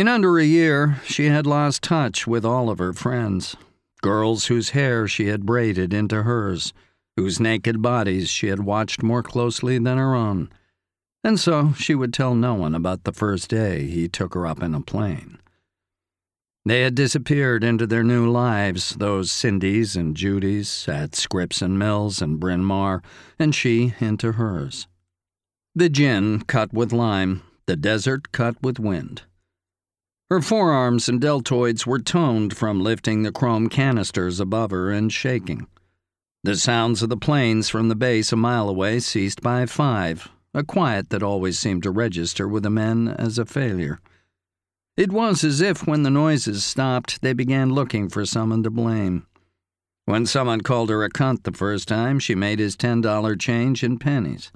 In under a year, she had lost touch with all of her friends. Girls whose hair she had braided into hers, whose naked bodies she had watched more closely than her own. And so she would tell no one about the first day he took her up in a plane. They had disappeared into their new lives, those Cindys and Judys at Scripps and Mills and Bryn Mawr, and she into hers. The gin cut with lime, the desert cut with wind. Her forearms and deltoids were toned from lifting the chrome canisters above her and shaking. The sounds of the planes from the base a mile away ceased by five, a quiet that always seemed to register with the men as a failure. It was as if when the noises stopped, they began looking for someone to blame. When someone called her a cunt the first time, she made his $10 change in pennies.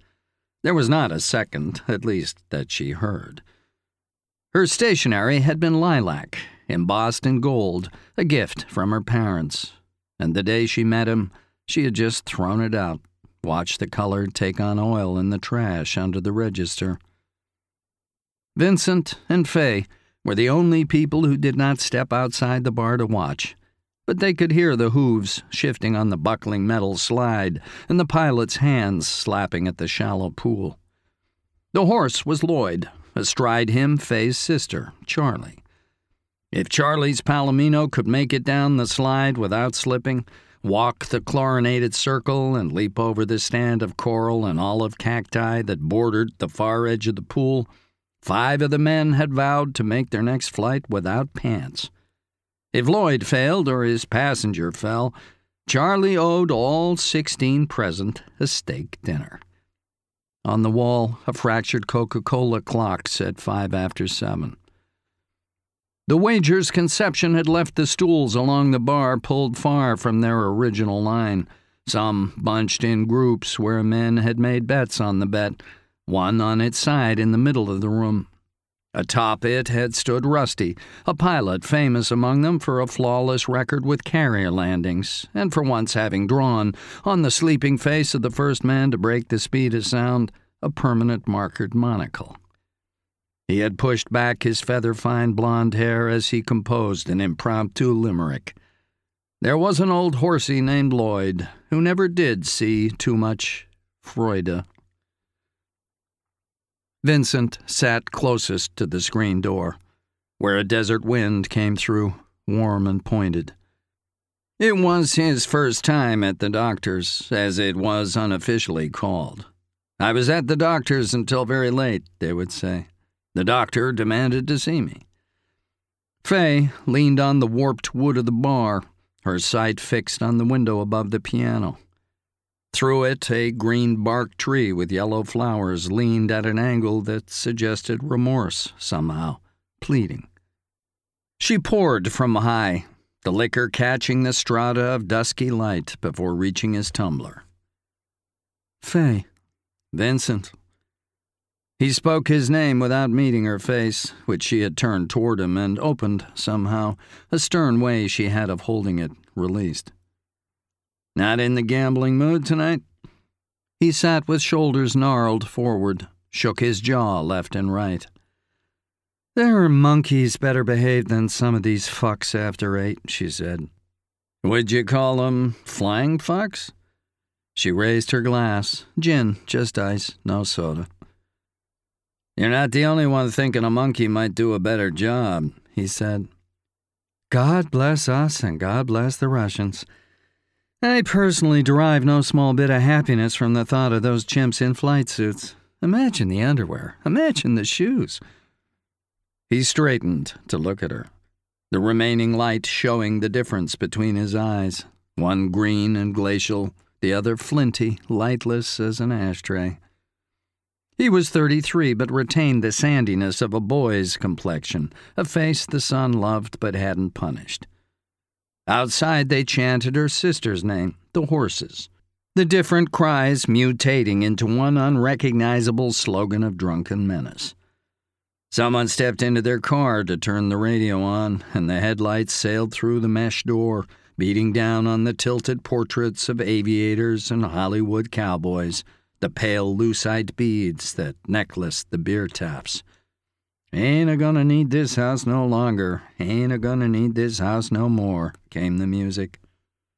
There was not a second, at least, that she heard. Her stationery had been lilac, embossed in gold, a gift from her parents. And the day she met him, she had just thrown it out, watched the color take on oil in the trash under the register. Vincent and Fay were the only people who did not step outside the bar to watch, but they could hear the hooves shifting on the buckling metal slide and the pilot's hands slapping at the shallow pool. The horse was Lloyd, astride him Fay's sister, Charlie. If Charlie's Palomino could make it down the slide without slipping, walk the chlorinated circle, and leap over the stand of coral and olive cacti that bordered the far edge of the pool, five of the men had vowed to make their next flight without pants. If Lloyd failed or his passenger fell, Charlie owed all sixteen present a steak dinner. On the wall, a fractured Coca Cola clock said five after seven. The wager's conception had left the stools along the bar pulled far from their original line, some bunched in groups where men had made bets on the bet, one on its side in the middle of the room. Atop it had stood Rusty, a pilot famous among them for a flawless record with carrier landings, and for once having drawn, on the sleeping face of the first man to break the speed of sound, a permanent markered monocle. He had pushed back his feather fine blond hair as he composed an impromptu limerick. There was an old horsey named Lloyd who never did see too much Freude. Vincent sat closest to the screen door, where a desert wind came through, warm and pointed. It was his first time at the doctor's, as it was unofficially called. I was at the doctor's until very late, they would say. The doctor demanded to see me. Fay leaned on the warped wood of the bar, her sight fixed on the window above the piano. Through it, a green bark tree with yellow flowers leaned at an angle that suggested remorse somehow, pleading. She poured from high, the liquor catching the strata of dusky light before reaching his tumbler. Fay, Vincent. He spoke his name without meeting her face, which she had turned toward him and opened somehow, a stern way she had of holding it released. Not in the gambling mood tonight? He sat with shoulders gnarled forward, shook his jaw left and right. There are monkeys better behaved than some of these fucks after eight, she said. Would you call them flying fucks? She raised her glass. Gin, just ice, no soda. You're not the only one thinking a monkey might do a better job, he said. God bless us and God bless the Russians. I personally derive no small bit of happiness from the thought of those chimps in flight suits. Imagine the underwear. Imagine the shoes. He straightened to look at her, the remaining light showing the difference between his eyes, one green and glacial, the other flinty, lightless as an ashtray. He was 33, but retained the sandiness of a boy's complexion, a face the sun loved but hadn't punished. Outside, they chanted her sister's name, the horses, the different cries mutating into one unrecognizable slogan of drunken menace. Someone stepped into their car to turn the radio on, and the headlights sailed through the mesh door, beating down on the tilted portraits of aviators and Hollywood cowboys, the pale lucite beads that necklaced the beer taps. Ain't a gonna need this house no longer. Ain't a gonna need this house no more, came the music.